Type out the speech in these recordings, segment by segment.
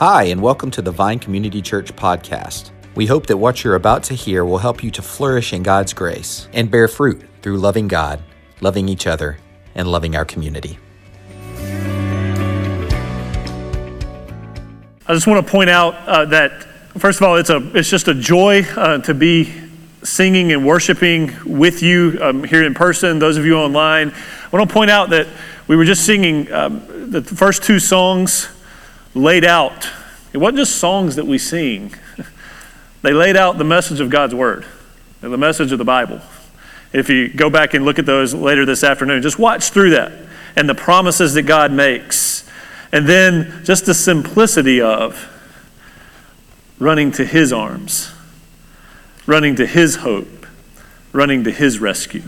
Hi, and welcome to the Vine Community Church podcast. We hope that what you're about to hear will help you to flourish in God's grace and bear fruit through loving God, loving each other, and loving our community. I just want to point out uh, that, first of all, it's, a, it's just a joy uh, to be singing and worshiping with you um, here in person, those of you online. I want to point out that we were just singing um, the first two songs laid out. It wasn't just songs that we sing, they laid out the message of God's Word, the message of the Bible. If you go back and look at those later this afternoon, just watch through that and the promises that God makes. And then just the simplicity of running to His arms, running to His hope, running to His rescue.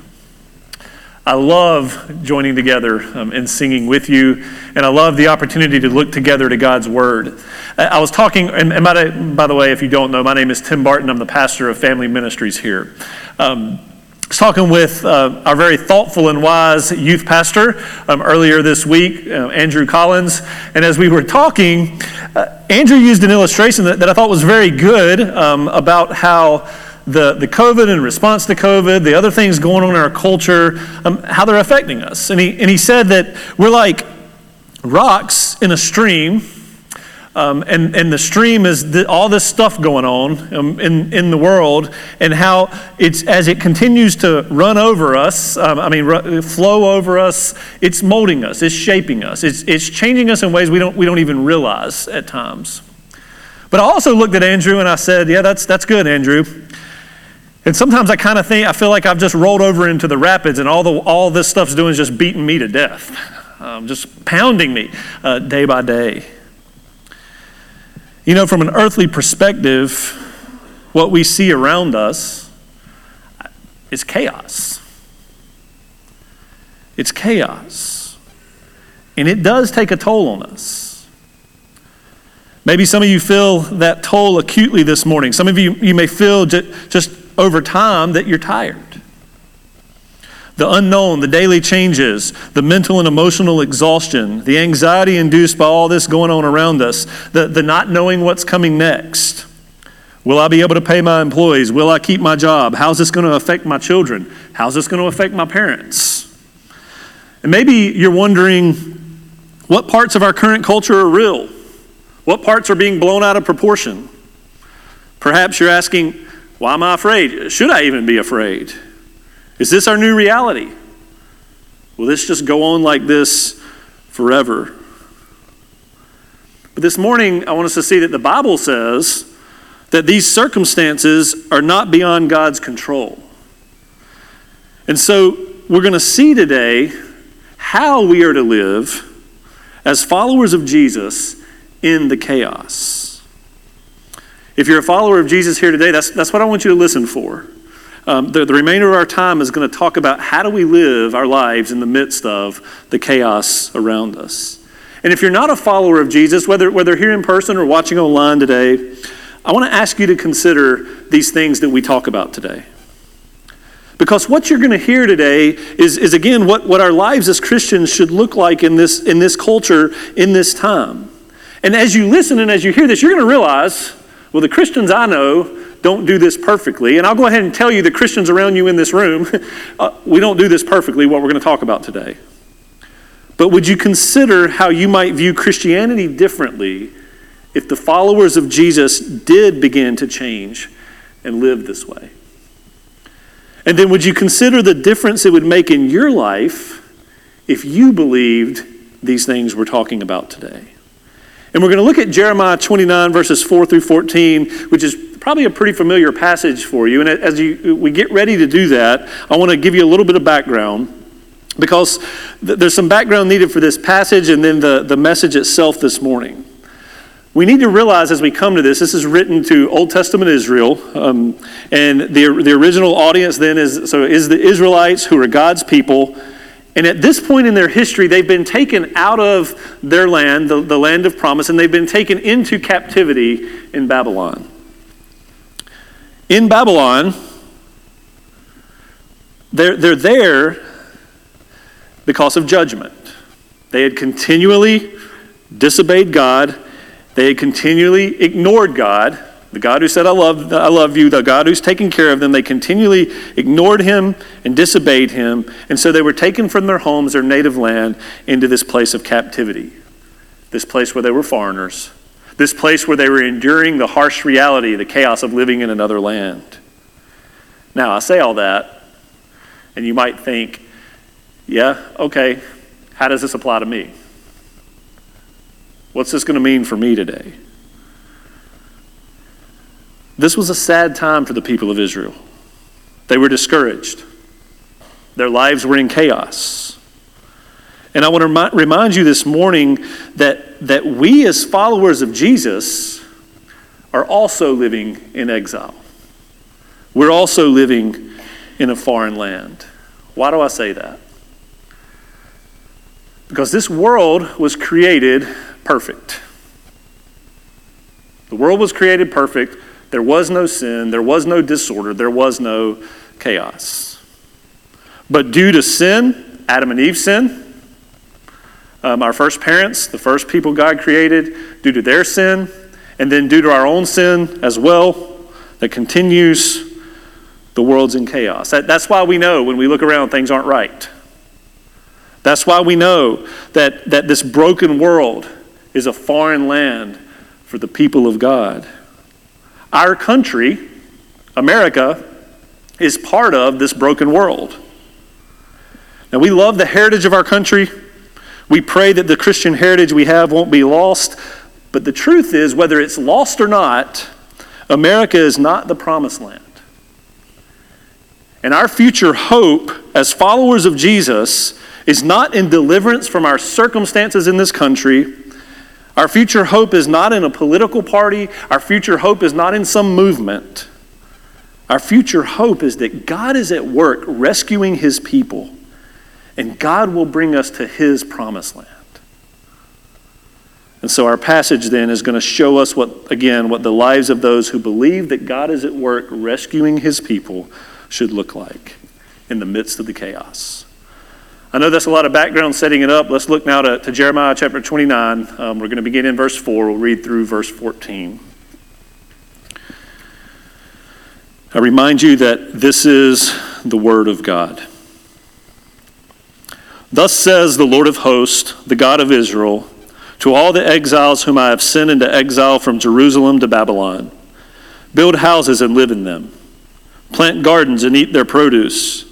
I love joining together um, and singing with you, and I love the opportunity to look together to God's Word. I was talking, and, and by, the, by, the, way, if you don't know, my name is Tim Barton. I'm the pastor of Family Ministries here. Um, I was talking with uh, our very thoughtful and wise youth pastor um, earlier this week, uh, Andrew Collins, and as we were talking, uh, Andrew used an illustration that, that, I thought was very good um, about how the, the COVID and response to COVID, the other things going on in our culture, um, how they're affecting us. And he, and he said that we're like rocks in a stream, um, and, and the stream is the, all this stuff going on um, in, in the world, and how it's as it continues to run over us, um, I mean, r- flow over us, it's molding us, it's shaping us, it's, it's changing us in ways we don't, we don't even realize at times. But I also looked at Andrew and I said, Yeah, that's, that's good, Andrew. And sometimes I kind of think, I feel like I've just rolled over into the rapids and all, the, all this stuff's doing is just beating me to death, um, just pounding me uh, day by day. You know, from an earthly perspective, what we see around us is chaos. It's chaos. And it does take a toll on us. Maybe some of you feel that toll acutely this morning. Some of you, you may feel just over time that you're tired. The unknown, the daily changes, the mental and emotional exhaustion, the anxiety induced by all this going on around us, the, the not knowing what's coming next. Will I be able to pay my employees? Will I keep my job? How's this going to affect my children? How's this going to affect my parents? And maybe you're wondering what parts of our current culture are real? What parts are being blown out of proportion? Perhaps you're asking, why am I afraid? Should I even be afraid? Is this our new reality? Will this just go on like this forever? But this morning, I want us to see that the Bible says that these circumstances are not beyond God's control. And so we're going to see today how we are to live as followers of Jesus in the chaos. If you're a follower of Jesus here today, that's, that's what I want you to listen for. Um, the, the remainder of our time is going to talk about how do we live our lives in the midst of the chaos around us. And if you're not a follower of Jesus, whether, whether here in person or watching online today, I want to ask you to consider these things that we talk about today. Because what you're going to hear today is, is again, what, what our lives as Christians should look like in this, in this culture, in this time. And as you listen and as you hear this, you're going to realize well, the Christians I know don't do this perfectly. And I'll go ahead and tell you, the Christians around you in this room, uh, we don't do this perfectly, what we're going to talk about today. But would you consider how you might view Christianity differently if the followers of Jesus did begin to change and live this way? And then would you consider the difference it would make in your life if you believed these things we're talking about today? And we're going to look at Jeremiah 29, verses 4 through 14, which is probably a pretty familiar passage for you. And as you, we get ready to do that, I want to give you a little bit of background because th- there's some background needed for this passage and then the, the message itself this morning. We need to realize as we come to this, this is written to Old Testament Israel, um, and the, the original audience then is so is the Israelites who are God's people and at this point in their history, they've been taken out of their land, the, the land of promise, and they've been taken into captivity in Babylon. In Babylon, they're, they're there because of judgment. They had continually disobeyed God They had continually ignored God, the God who said, I love, I love you, the God who's taking care of them. They continually ignored him and disobeyed him. And so they were taken from their homes, their native land, into this place of captivity, this place where they were foreigners, this place where they were enduring the harsh reality, the chaos of living in another land. Now, I say all that, and you might think, yeah, okay, how does this apply to me? What's this going to mean for me today? This was a sad time for the people of Israel. They were discouraged, their lives were in chaos. And I want to remind you this morning that, that we, as followers of Jesus, are also living in exile. We're also living in a foreign land. Why do I say that? Because this world was created perfect. The world was created perfect. There was no sin, there was no disorder, there was no chaos. But due to sin, Adam and Eve sin, um, our first parents, the first people God created, due to their sin, and then due to our own sin as well, that continues, the world's in chaos. That, that's why we know when we look around things aren't right. That's why we know that, that this broken world is a foreign land for the people of God. Our country, America, is part of this broken world. Now, we love the heritage of our country. We pray that the Christian heritage we have won't be lost. But the truth is, whether it's lost or not, America is not the promised land. And our future hope as followers of Jesus is not in deliverance from our circumstances in this country our future hope is not in a political party. Our future hope is not in some movement. Our future hope is that God is at work rescuing his people, and God will bring us to his promised land. And so our passage then is going to show us what, again, what the lives of those who believe that God is at work rescuing his people should look like in the midst of the chaos. I know that's a lot of background setting it up. Let's look now to, to Jeremiah chapter 29. Um, we're going to begin in verse 4. We'll read through verse 14. I remind you that this is the Word of God. Thus says the Lord of hosts, the God of Israel, to all the exiles whom I have sent into exile from Jerusalem to Babylon build houses and live in them, plant gardens and eat their produce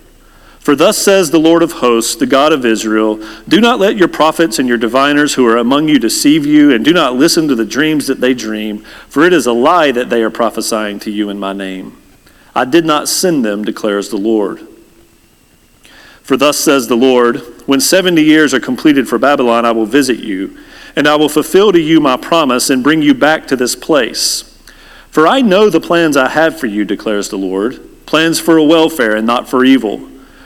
For thus says the Lord of hosts, the God of Israel Do not let your prophets and your diviners who are among you deceive you, and do not listen to the dreams that they dream, for it is a lie that they are prophesying to you in my name. I did not send them, declares the Lord. For thus says the Lord When seventy years are completed for Babylon, I will visit you, and I will fulfill to you my promise and bring you back to this place. For I know the plans I have for you, declares the Lord plans for a welfare and not for evil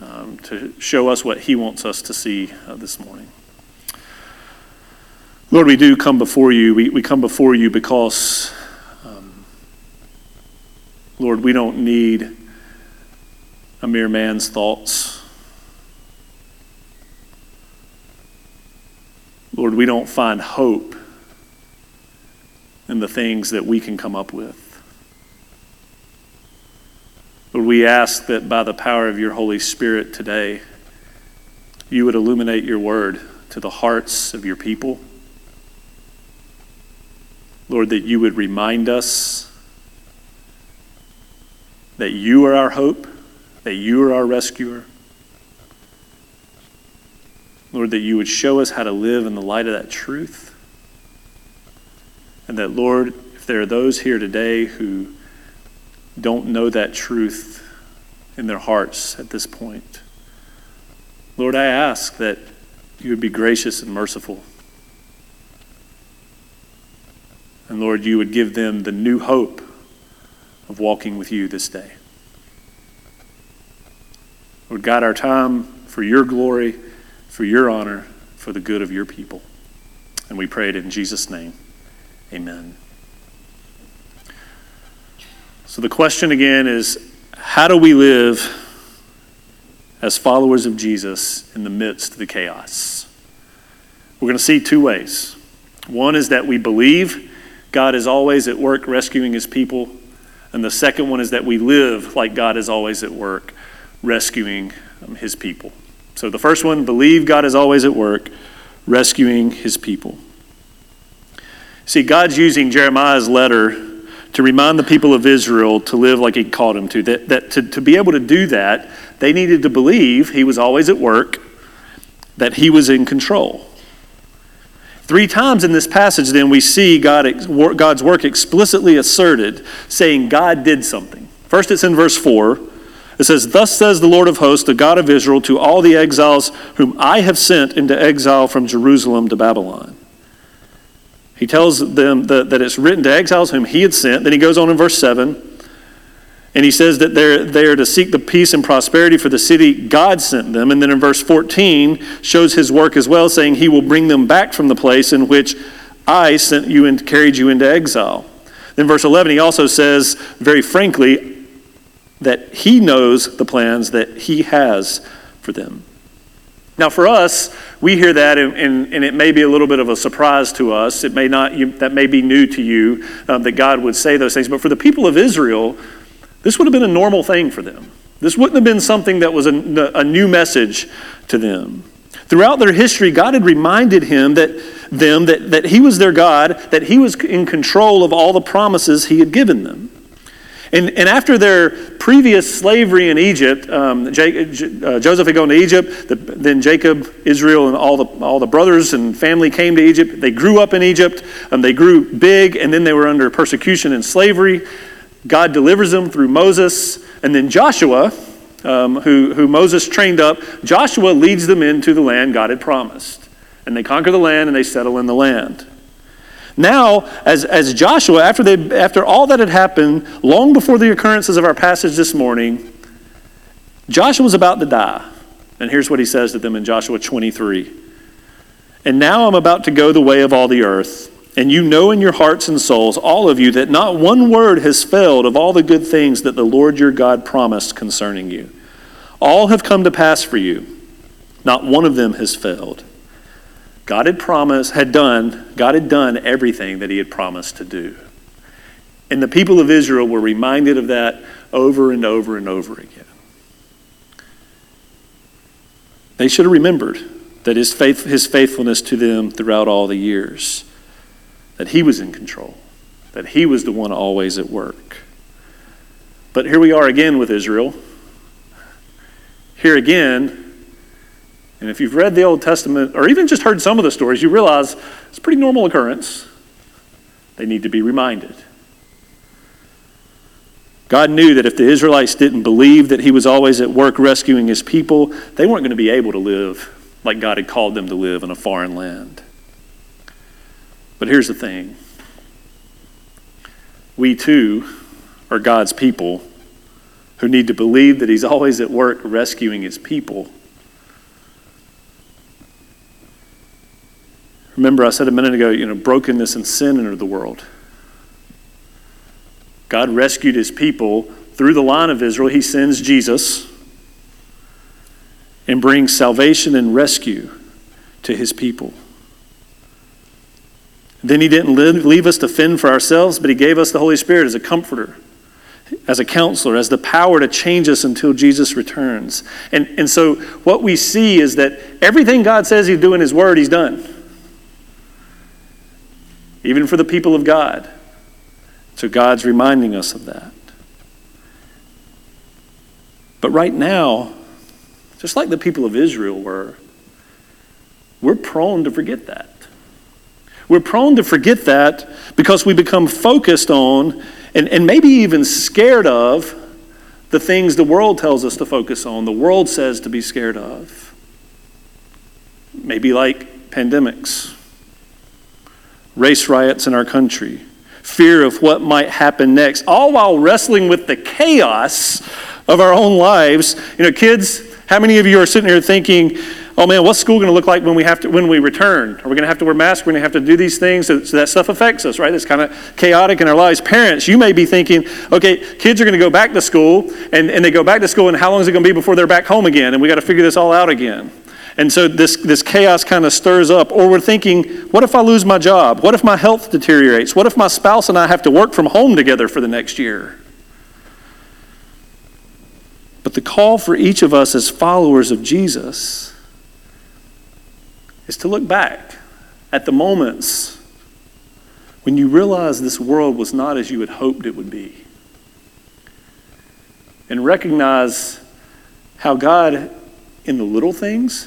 um, to show us what He wants us to see uh, this morning? Lord, we do come before you. We, we come before you because, um, Lord, we don't need a mere man's thoughts. Lord, we don't find hope in the things that we can come up with. Lord, we ask that by the power of your Holy Spirit today, you would illuminate your word to the hearts of your people. Lord, that you would remind us that you are our hope, that you are our rescuer. Lord, that you would show us how to live in the light of that truth. And that, Lord, if there are those here today who don't know that truth in their hearts at this point, Lord, I ask that you would be gracious and merciful. And Lord, you would give them the new hope of walking with you this day. Lord, guide our time for your glory, for your honor, for the good of your people. And we pray it in Jesus' name. Amen. So the question again is how do we live as followers of Jesus in the midst of the chaos? We're going to see two ways. One is that we believe God is always at work rescuing his people. And the second one is that we live like God is always at work rescuing um, his people. So the first one, believe God is always at work rescuing his people. See, God's using Jeremiah's letter to remind the people of Israel to live like he called them to. That, that to, to be able to do that, they needed to believe he was always at work, that he was in control. Three times in this passage, then, we see God, God's work explicitly asserted, saying God did something. First, it's in verse 4. It says, Thus says the Lord of hosts, the God of Israel, to all the exiles whom I have sent into exile from Jerusalem to Babylon. He tells them that, it's written to exiles whom he had sent. Then he goes on in verse 7, and he says that they're there to seek the peace and prosperity for the city God sent them. And then in verse 14 shows his work as well, saying he will bring them back from the place in which I sent you and carried you into exile. Then verse 11, he also says very frankly that he knows the plans that he has for them. Now, for us, we hear that, and, and, and, it may be a little bit of a surprise to us. It may not, you, that may be new to you um, that God would say those things. But for the people of Israel, this would have been a normal thing for them. This wouldn't have been something that was a, a new message to them. Throughout their history, God had reminded him that them that, that He was their God, that He was in control of all the promises He had given them. And, and after their previous slavery in Egypt, um, uh, Joseph had gone to Egypt. The, then Jacob, Israel, and all the, all the brothers and family came to Egypt. They grew up in Egypt. Um, they grew big, and then they were under persecution and slavery. God delivers them through Moses. And then Joshua, um, who, who Moses trained up, Joshua leads them into the land God had promised. And they conquer the land and they settle in the land. Now, as, as Joshua, after, they, after all that had happened, long before the occurrences of our passage this morning, Joshua was about to die. And here's what he says to them in Joshua 23 And now I'm about to go the way of all the earth. And you know in your hearts and souls, all of you, that not one word has failed of all the good things that the Lord your God promised concerning you. All have come to pass for you, not one of them has failed. God had promised, had done, God had done everything that he had promised to do. And the people of Israel were reminded of that over and over and over again. They should have remembered that his, faith, his faithfulness to them throughout all the years, that he was in control, that he was the one always at work. But here we are again with Israel. Here again, and if you've read the Old Testament or even just heard some of the stories, you realize it's a pretty normal occurrence. They need to be reminded. God knew that if the Israelites didn't believe that He was always at work rescuing His people, they weren't going to be able to live like God had called them to live in a foreign land. But here's the thing we too are God's people who need to believe that He's always at work rescuing His people Remember, I said a minute ago, you know, brokenness and sin entered the world. God rescued his people through the line of Israel. He sends Jesus and brings salvation and rescue to his people. Then he didn't leave us to fend for ourselves, but he gave us the Holy Spirit as a comforter, as a counselor, as the power to change us until Jesus returns. And, and so what we see is that everything God says he's doing in his word, he's done even for the people of God. So God's reminding us of that. But right now, just like the people of Israel were, we're prone to forget that. We're prone to forget that because we become focused on and, and maybe even scared of the things the world tells us to focus on, the world says to be scared of. Maybe like pandemics, race riots in our country, fear of what might happen next, all while wrestling with the chaos of our own lives. You know, kids, how many of you are sitting here thinking, oh man, what's school going to look like when we have to when we return? Are we going to have to wear masks? We're going to have to do these things. So, so that stuff affects us, right? It's kind of chaotic in our lives. Parents, you may be thinking, okay, kids are going to go back to school, and, and they go back to school, and how long is it going to be before they're back home again? And we got to figure this all out again. And so this, this chaos kind of stirs up. Or we're thinking, what if I lose my job? What if my health deteriorates? What if my spouse and I have to work from home together for the next year? But the call for each of us as followers of Jesus is to look back at the moments when you realize this world was not as you had hoped it would be. And recognize how God, in the little things,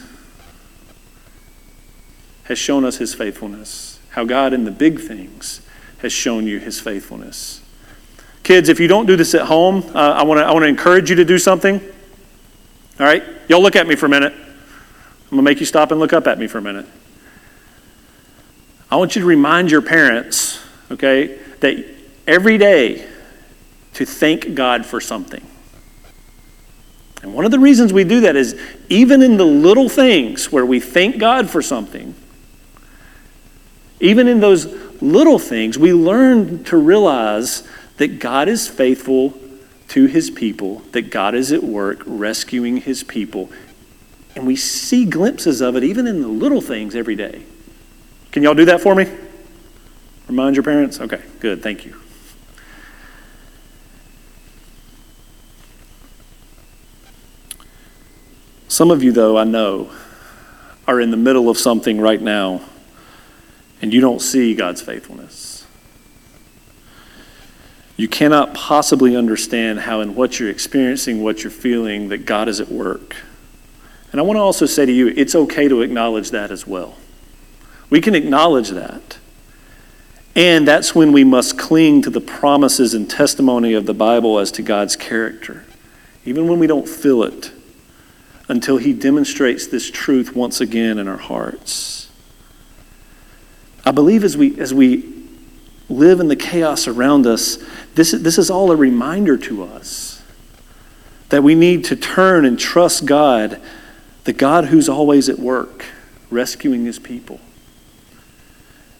has shown us his faithfulness. How God, in the big things, has shown you his faithfulness. Kids, if you don't do this at home, uh, I want to I wanna encourage you to do something. All right? Y'all look at me for a minute. I'm going to make you stop and look up at me for a minute. I want you to remind your parents, okay, that every day to thank God for something. And one of the reasons we do that is even in the little things where we thank God for something, even in those little things, we learn to realize that God is faithful to his people, that God is at work rescuing his people and we see glimpses of it even in the little things every day. Can y'all do that for me? Remind your parents? Okay, good, thank you. Some of you, though, I know, are in the middle of something right now and you don't see God's faithfulness. You cannot possibly understand how, in what you're experiencing, what you're feeling, that God is at work. And I want to also say to you, it's okay to acknowledge that as well. We can acknowledge that. And that's when we must cling to the promises and testimony of the Bible as to God's character, even when we don't feel it, until He demonstrates this truth once again in our hearts. I believe as we, as we live in the chaos around us, this, this is all a reminder to us that we need to turn and trust God the God who's always at work, rescuing his people.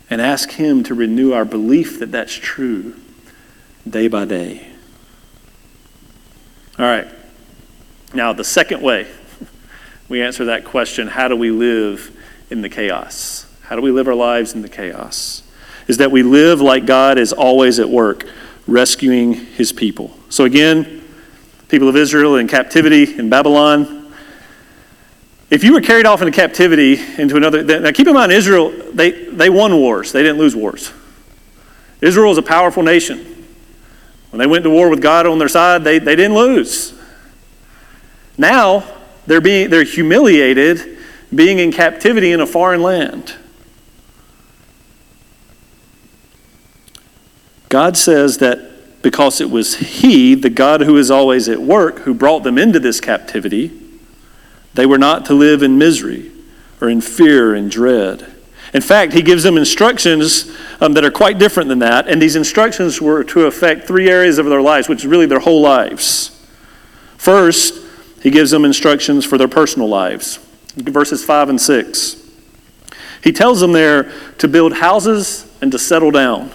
And ask him to renew our belief that that's true day by day. All right. Now, the second way we answer that question how do we live in the chaos? How do we live our lives in the chaos? Is that we live like God is always at work, rescuing his people. So, again, people of Israel in captivity in Babylon, if you were carried off into captivity into another, now keep in mind, Israel, they, they won wars, they didn't lose wars. Israel was a powerful nation. When they went to war with God on their side, they, they didn't lose. Now, they're, being, they're humiliated being in captivity in a foreign land. God says that because it was He, the God who is always at work, who brought them into this captivity, they were not to live in misery or in fear and dread. In fact, he gives them instructions um, that are quite different than that, and these instructions were to affect three areas of their lives, which is really their whole lives. First, he gives them instructions for their personal lives. Verses 5 and 6. He tells them there to build houses and to settle down,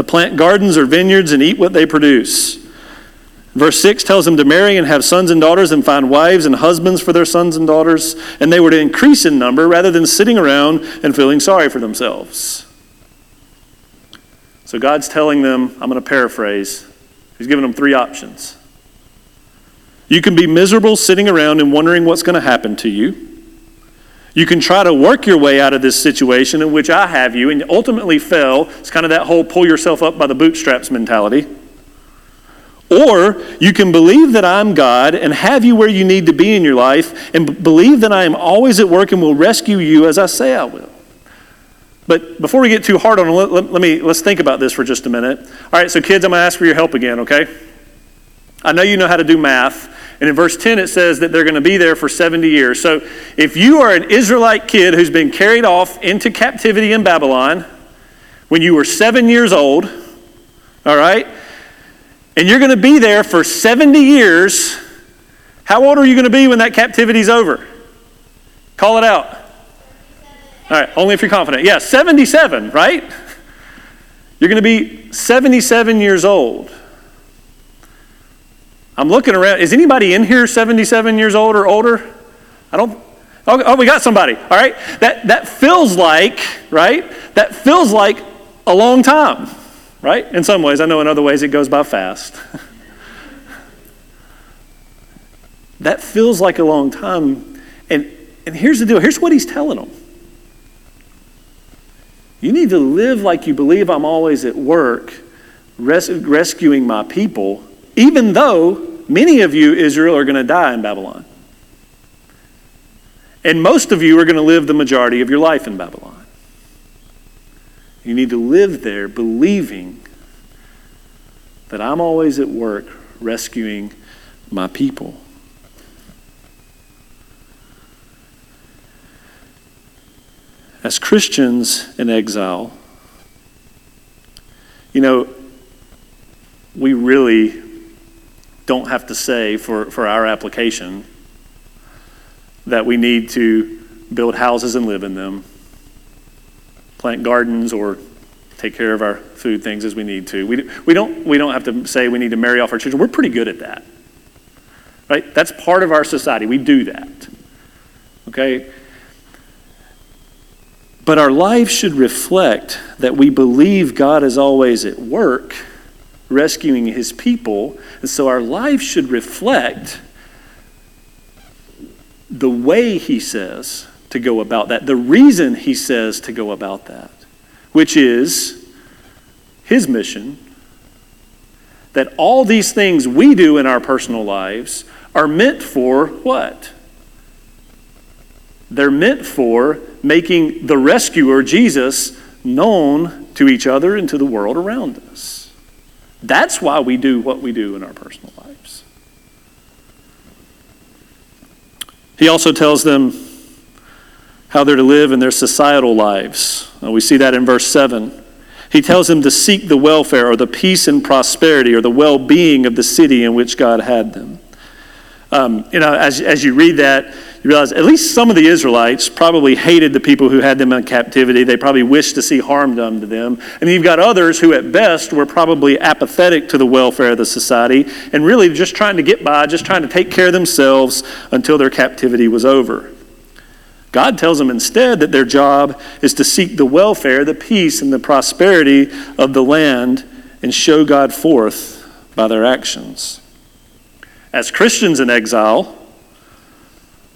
to plant gardens or vineyards and eat what they produce Verse 6 tells them to marry and have sons and daughters and find wives and husbands for their sons and daughters, and they were to increase in number rather than sitting around and feeling sorry for themselves. So God's telling them, I'm going to paraphrase, He's giving them three options. You can be miserable sitting around and wondering what's going to happen to you. You can try to work your way out of this situation in which I have you and ultimately fail. It's kind of that whole pull yourself up by the bootstraps mentality. Or you can believe that I'm God and have you where you need to be in your life and b- believe that I am always at work and will rescue you as I say I will. But before we get too hard on it, let, let, let me let's think about this for just a minute. All right, so kids, I'm going to ask for your help again, okay? I know you know how to do math. And in verse 10, it says that they're going to be there for 70 years. So if you are an Israelite kid who's been carried off into captivity in Babylon when you were seven years old, all right, and you're going to be there for 70 years, how old are you going to be when that captivity's over? Call it out. All right, only if you're confident. Yeah, 77, right? You're going to be 77 years old. I'm looking around. Is anybody in here 77 years old or older? I don't. Oh, oh, we got somebody. All right. That, that feels like, right? That feels like a long time, right? In some ways. I know in other ways it goes by fast. that feels like a long time. And, and here's the deal here's what he's telling them you need to live like you believe I'm always at work, res- rescuing my people, even though many of you, Israel, are going to die in Babylon. And most of you are going to live the majority of your life in Babylon. You need to live there believing that I'm always at work rescuing my people. as Christians in exile, you know, we really don't have to say for, for our application that we need to build houses and live in them, plant gardens, or take care of our food things as we need to. We, we, don't, we don't have to say we need to marry off our children. We're pretty good at that. Right? That's part of our society. We do that. Okay? But our life should reflect that we believe God is always at work rescuing his people. And so our life should reflect the way he says to go about that, the reason he says to go about that, which is his mission that all these things we do in our personal lives are meant for what? They're meant for making the rescuer, Jesus, known to each other and to the world around us. That's why we do what we do in our personal lives. He also tells them how they're to live in their societal lives. We see that in verse 7. He tells them to seek the welfare or the peace and prosperity or the well being of the city in which God had them. Um, you know, as, as you read that, you realize at least some of the Israelites probably hated the people who had them in captivity. They probably wished to see harm done to them. And you've got others who, at best, were probably apathetic to the welfare of the society and really just trying to get by, just trying to take care of themselves until their captivity was over. God tells them instead that their job is to seek the welfare, the peace, and the prosperity of the land and show God forth by their actions. As Christians in exile,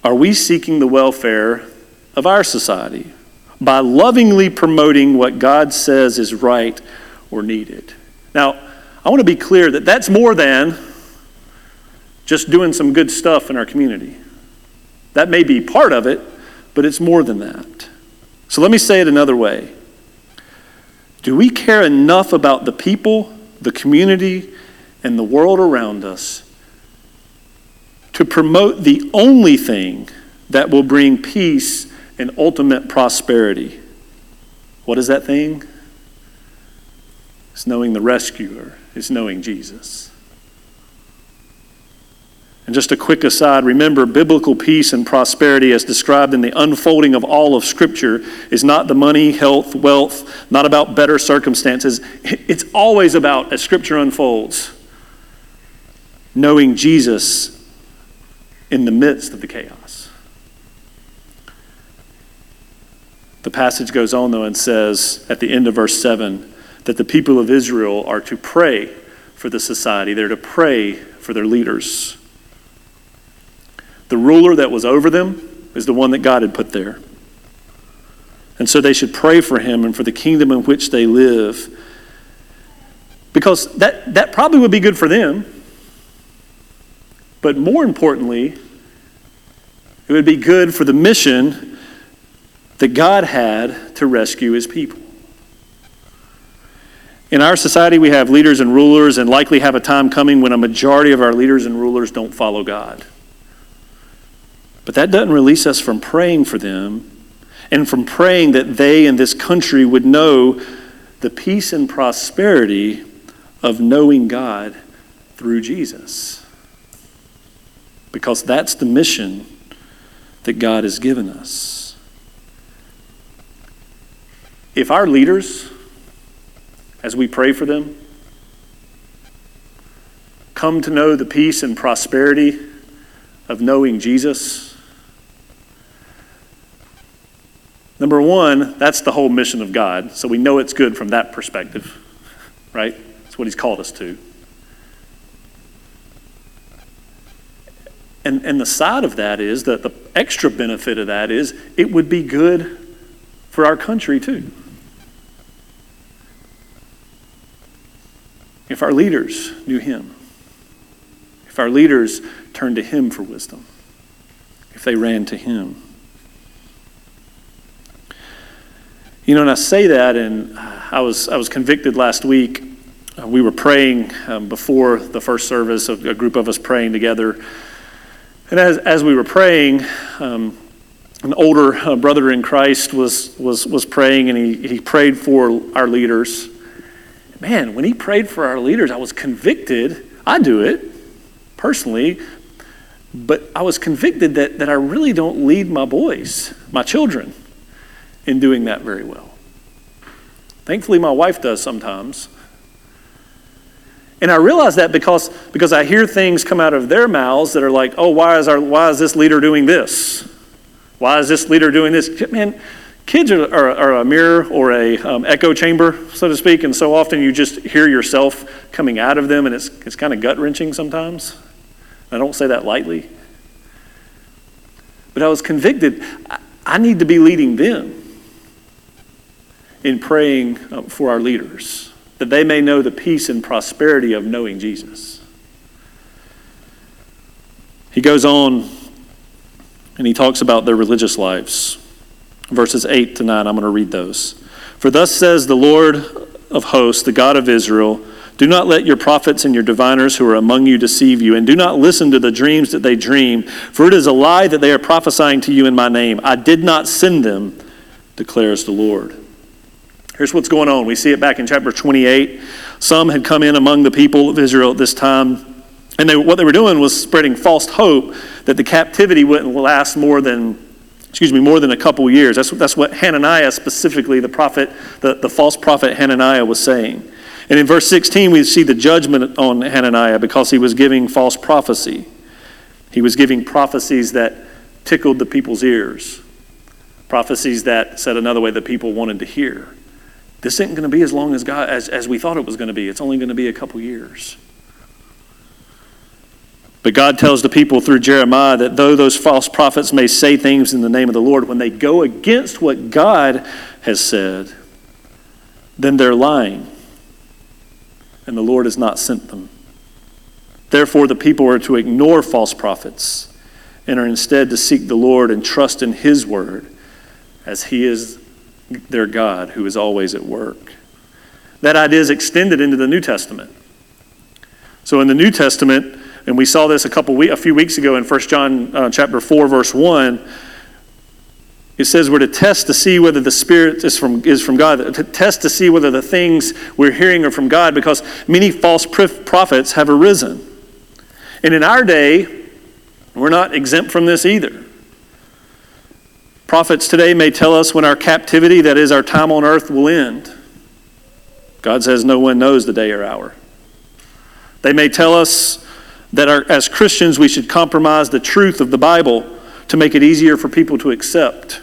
are we seeking the welfare of our society by lovingly promoting what God says is right or needed? Now, I want to be clear that that's more than just doing some good stuff in our community. That may be part of it, but it's more than that. So let me say it another way. Do we care enough about the people, the community, and the world around us to promote the only thing that will bring peace and ultimate prosperity. What is that thing? It's knowing the rescuer, it's knowing Jesus. And just a quick aside remember, biblical peace and prosperity, as described in the unfolding of all of Scripture, is not the money, health, wealth, not about better circumstances. It's always about, as Scripture unfolds, knowing Jesus in the midst of the chaos. The passage goes on, though, and says at the end of verse 7 that the people of Israel are to pray for the society, they're to pray for their leaders. The ruler that was over them is the one that God had put there. And so they should pray for him and for the kingdom in which they live. Because that, that probably would be good for them but more importantly, it would be good for the mission that God had to rescue his people. In our society, we have leaders and rulers, and likely have a time coming when a majority of our leaders and rulers don't follow God. But that doesn't release us from praying for them and from praying that they and this country would know the peace and prosperity of knowing God through Jesus. Because that's the mission that God has given us. If our leaders, as we pray for them, come to know the peace and prosperity of knowing Jesus, number one, that's the whole mission of God. So we know it's good from that perspective, right? That's what He's called us to. And, and the side of that is that the extra benefit of that is it would be good for our country too. If our leaders knew Him, if our leaders turned to Him for wisdom, if they ran to Him. You know, and I say that, and I was, I was convicted last week. Uh, we were praying um, before the first service, a, a group of us praying together and as, as we were praying, um, an older uh, brother in Christ was, was, was praying, and he, he prayed for our leaders. Man, when he prayed for our leaders, I was convicted. I do it personally, but I was convicted that, that I really don't lead my boys, my children, in doing that very well. Thankfully, my wife does sometimes. And I realize that because, because I hear things come out of their mouths that are like, oh, why is, our, why is this leader doing this? Why is this leader doing this? Man, kids are, are, are a mirror or a um, echo chamber, so to speak, and so often you just hear yourself coming out of them, and it's, it's kind of gut wrenching sometimes. I don't say that lightly. But I was convicted. I, I need to be leading them in praying uh, for our leaders that they may know the peace and prosperity of knowing Jesus. He goes on and he talks about their religious lives. Verses 8 to 9, I'm going to read those. For thus says the Lord of hosts, the God of Israel Do not let your prophets and your diviners who are among you deceive you, and do not listen to the dreams that they dream, for it is a lie that they are prophesying to you in my name. I did not send them, declares the Lord. Here's what's going on. We see it back in chapter 28. Some had come in among the people of Israel at this time, and they, what they were doing was spreading false hope that the captivity wouldn't last more than, excuse me, more than a couple years. That's, that's what Hananiah specifically, the prophet, the, the false prophet Hananiah was saying. And in verse 16, we see the judgment on Hananiah because he was giving false prophecy. He was giving prophecies that tickled the people's ears, prophecies that, said another way, that people wanted to hear. This isn't going to be as long as, God, as, as we thought it was going to be. It's only going to be a couple years. But God tells the people through Jeremiah that though those false prophets may say things in the name of the Lord, when they go against what God has said, then they're lying. And the Lord has not sent them. Therefore, the people are to ignore false prophets and are instead to seek the Lord and trust in His word as He is their God who is always at work. That idea is extended into the New Testament. So in the New Testament, and we saw this a couple a few weeks ago in 1 John uh, chapter 4 verse 1, it says we're to test to see whether the Spirit is from, is from God, to test to see whether the things we're hearing are from God, because many false prophets have arisen. And in our day, we're not exempt from this either. Prophets today may tell us when our captivity, that is, our time on earth, will end. God says no one knows the day or hour. They may tell us that our, as Christians we should compromise the truth of the Bible to make it easier for people to accept.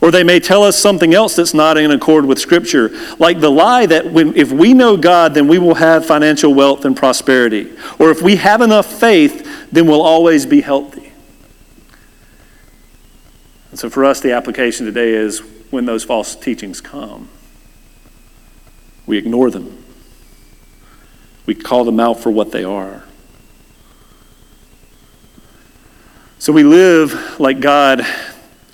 Or they may tell us something else that's not in accord with Scripture, like the lie that when, if we know God, then we will have financial wealth and prosperity. Or if we have enough faith, then we'll always be healthy. And so for us, the application today is when those false teachings come, we ignore them. We call them out for what they are. So we live like God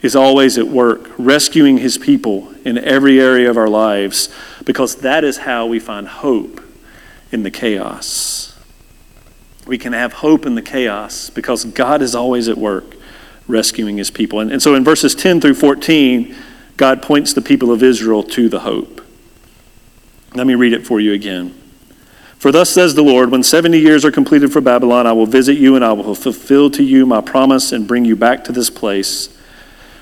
is always at work, rescuing his people in every area of our lives, because that is how we find hope in the chaos. We can have hope in the chaos because God is always at work rescuing his people. And, and so in verses 10 through 14, God points the people of Israel to the hope. Let me read it for you again. For thus says the Lord, when 70 years are completed for Babylon, I will visit you and I will fulfill to you my promise and bring you back to this place.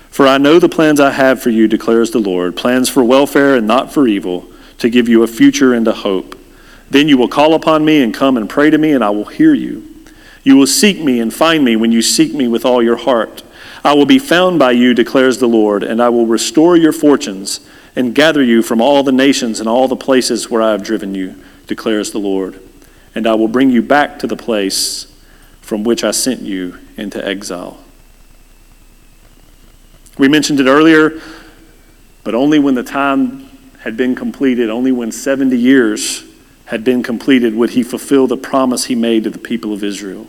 For I know the plans I have for you, declares the Lord plans for welfare and not for evil, to give you a future and a hope. Then you will call upon me and come and pray to me, and I will hear you. You will seek me and find me when you seek me with all your heart. I will be found by you, declares the Lord, and I will restore your fortunes and gather you from all the nations and all the places where I have driven you, declares the Lord. And I will bring you back to the place from which I sent you into exile. We mentioned it earlier, but only when the time had been completed, only when 70 years had been completed, would he fulfill the promise he made to the people of Israel.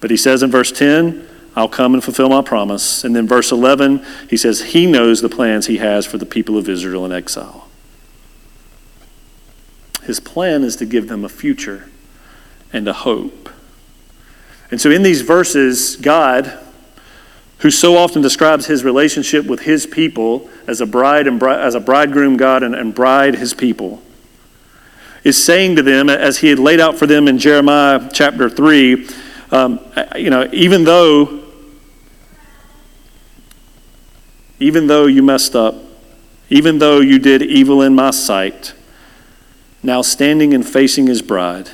But he says in verse 10, I'll come and fulfill my promise. And then verse 11, he says he knows the plans he has for the people of Israel in exile. His plan is to give them a future and a hope. And so in these verses, God, who so often describes his relationship with his people as a bride and bride, as a bridegroom God and, and bride his people, is saying to them, as he had laid out for them in Jeremiah chapter 3, um, you know, even though, even though you messed up, even though you did evil in my sight, now standing and facing his bride,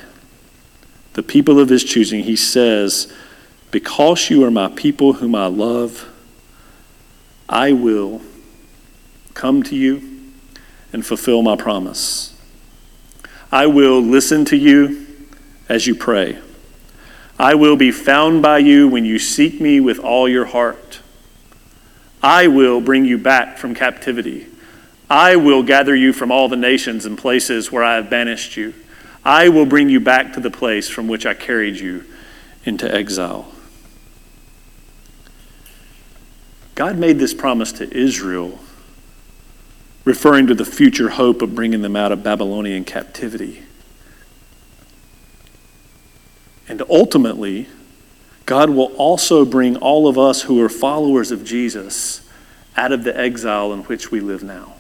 the people of his choosing, he says, because you are my people whom I love, I will come to you and fulfill my promise. I will listen to you as you pray. I will be found by you when you seek me with all your heart. I will bring you back from captivity. I will gather you from all the nations and places where I have banished you. I will bring you back to the place from which I carried you into exile. God made this promise to Israel, referring to the future hope of bringing them out of Babylonian captivity. And ultimately, God will also bring all of us who are followers of Jesus out of the exile in which we live now.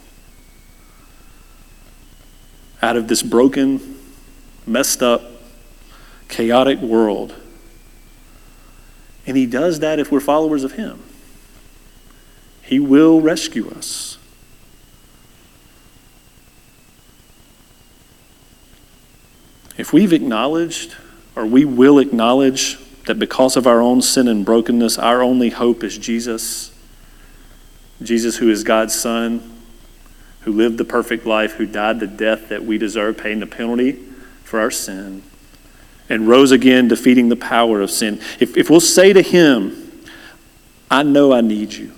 Out of this broken, messed up, chaotic world. And He does that if we're followers of Him. He will rescue us. If we've acknowledged, or we will acknowledge, that because of our own sin and brokenness, our only hope is Jesus, Jesus, who is God's Son, who lived the perfect life, who died the death that we deserve, paying the penalty for our sin, and rose again, defeating the power of sin. If, if we'll say to Him, I know I need you.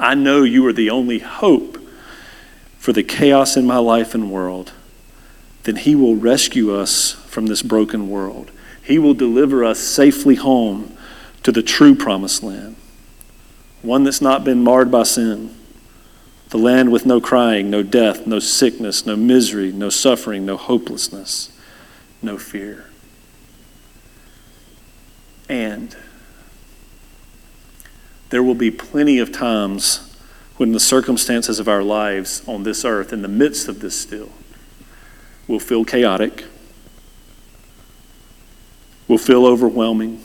I know you are the only hope for the chaos in my life and world, then He will rescue us from this broken world. He will deliver us safely home to the true promised land, one that's not been marred by sin, the land with no crying, no death, no sickness, no misery, no suffering, no hopelessness, no fear. And there will be plenty of times when the circumstances of our lives on this earth, in the midst of this still, will feel chaotic, will feel overwhelming.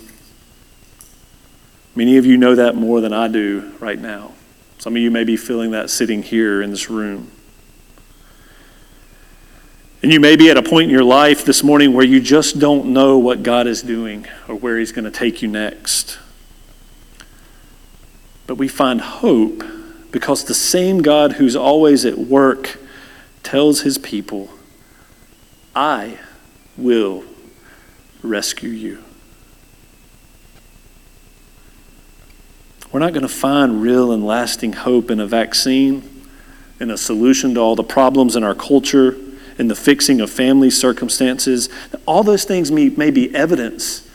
Many of you know that more than I do right now. Some of you may be feeling that sitting here in this room. And you may be at a point in your life this morning where you just don't know what God is doing or where He's going to take you next. But we find hope because the same God who's always at work tells his people, I will rescue you. We're not going to find real and lasting hope in a vaccine, in a solution to all the problems in our culture, in the fixing of family circumstances. All those things may, may be evidence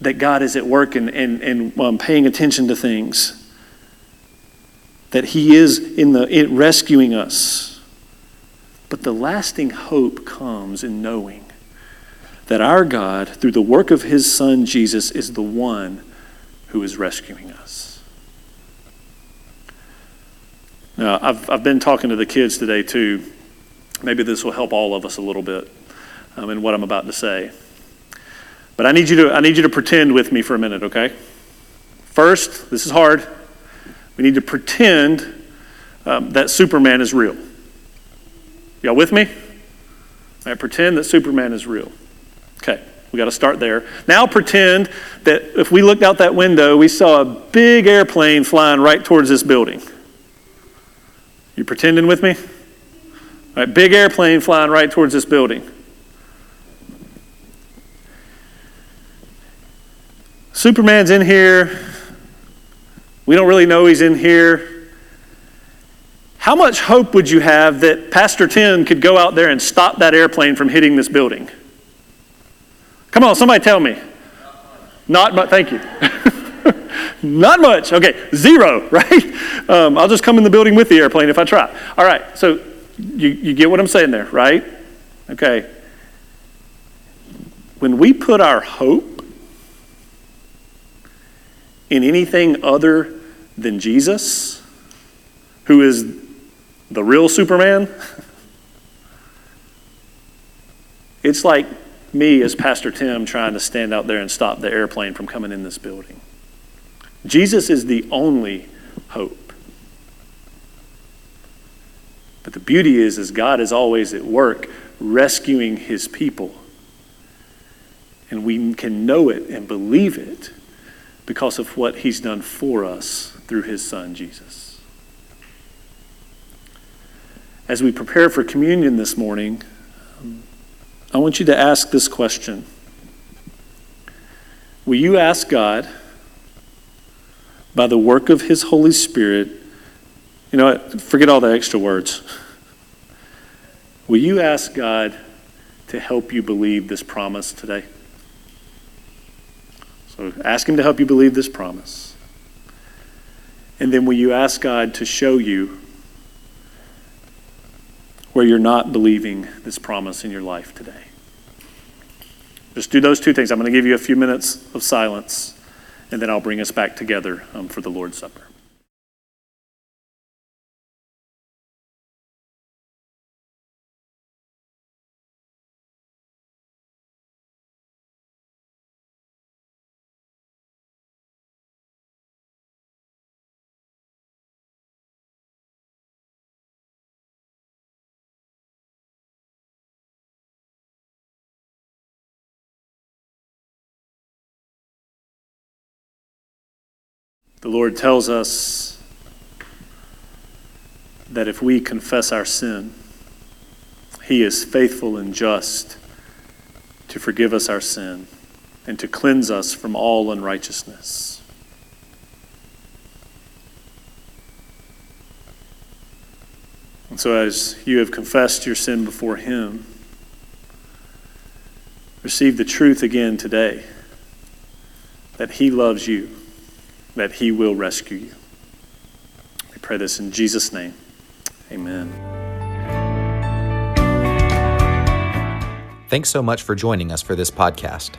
that God is at work and, and, and um, paying attention to things. That He is in the in rescuing us. But the lasting hope comes in knowing that our God, through the work of His Son Jesus, is the one who is rescuing us. Now, I've, I've been talking to the kids today too. Maybe this will help all of us a little bit um, in what I'm about to say. But I need you to I need you to pretend with me for a minute, okay? First, this is hard. We need to pretend um, that Superman is real. Y'all with me? Right, pretend that Superman is real. We got to start there. Now pretend that if we looked out that window, we saw a big airplane flying right towards this building. You pretending with me? All right, big airplane flying right towards this building. Superman's in here. We don't really know he's in here. How much hope would you have that Pastor Tim could go out there and stop that airplane from hitting this building? Come on, somebody tell me. Not much. Thank you. Not much. Okay, zero, right? Um, I'll just come in the building with the airplane if I try. All right, so you, you get what I'm saying there, right? Okay. When we put our hope in anything other than Jesus, who is the real Superman, it's like me as Pastor Tim trying to stand out there and stop the airplane from coming in this building. Jesus is the only hope. But the beauty is, is God is always at work rescuing his people. And we can know it and believe it because of what he's done for us through his son, Jesus. As we prepare for communion this morning, I want you to ask this question Will you ask God, by the work of his Holy Spirit, you know what? Forget all the extra words. Will you ask God to help you believe this promise today? So ask Him to help you believe this promise. And then will you ask God to show you where you're not believing this promise in your life today? Just do those two things. I'm going to give you a few minutes of silence, and then I'll bring us back together um, for the Lord's Supper. The Lord tells us that if we confess our sin, He is faithful and just to forgive us our sin and to cleanse us from all unrighteousness. And so, as you have confessed your sin before Him, receive the truth again today that He loves you that He will rescue you. We pray this in Jesus' name. Amen. Thanks so much for joining us for this podcast.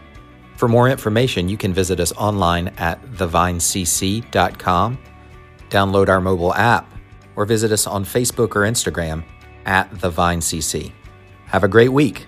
For more information, you can visit us online at thevinecc.com, download our mobile app, or visit us on Facebook or Instagram at thevinecc. Have a great week.